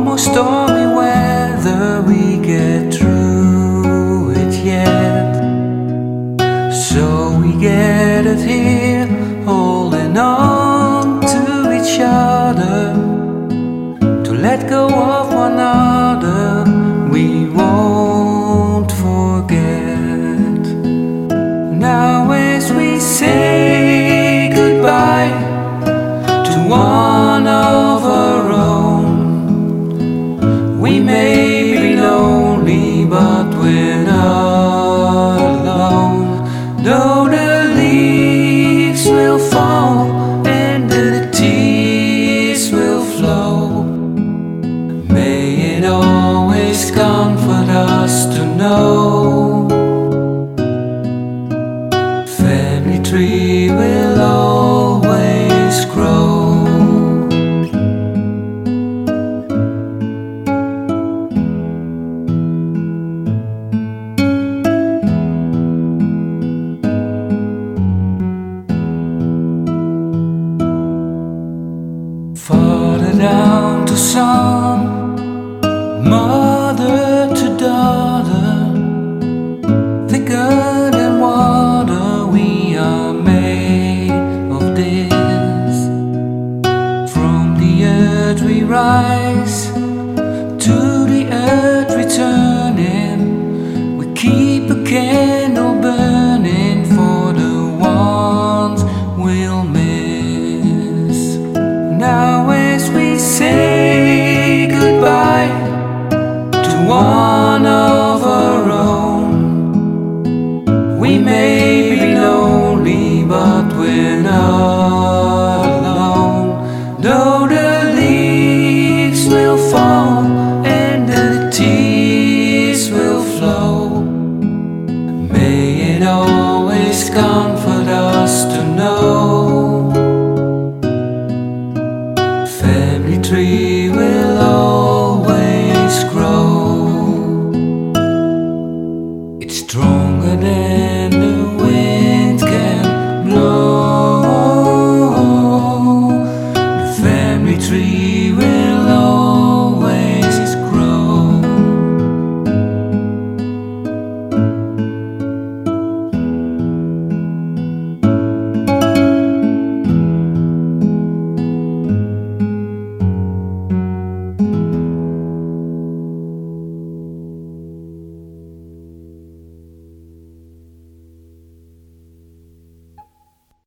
More stormy weather, we get through it yet. So we get it here, holding on to each other. Know. Family tree will always grow. Father down to son, mother to daughter, the earth we rise, to the earth returning. We keep a candle burning for the ones we'll miss. Now, as we say goodbye to one comfort us to know. Family tree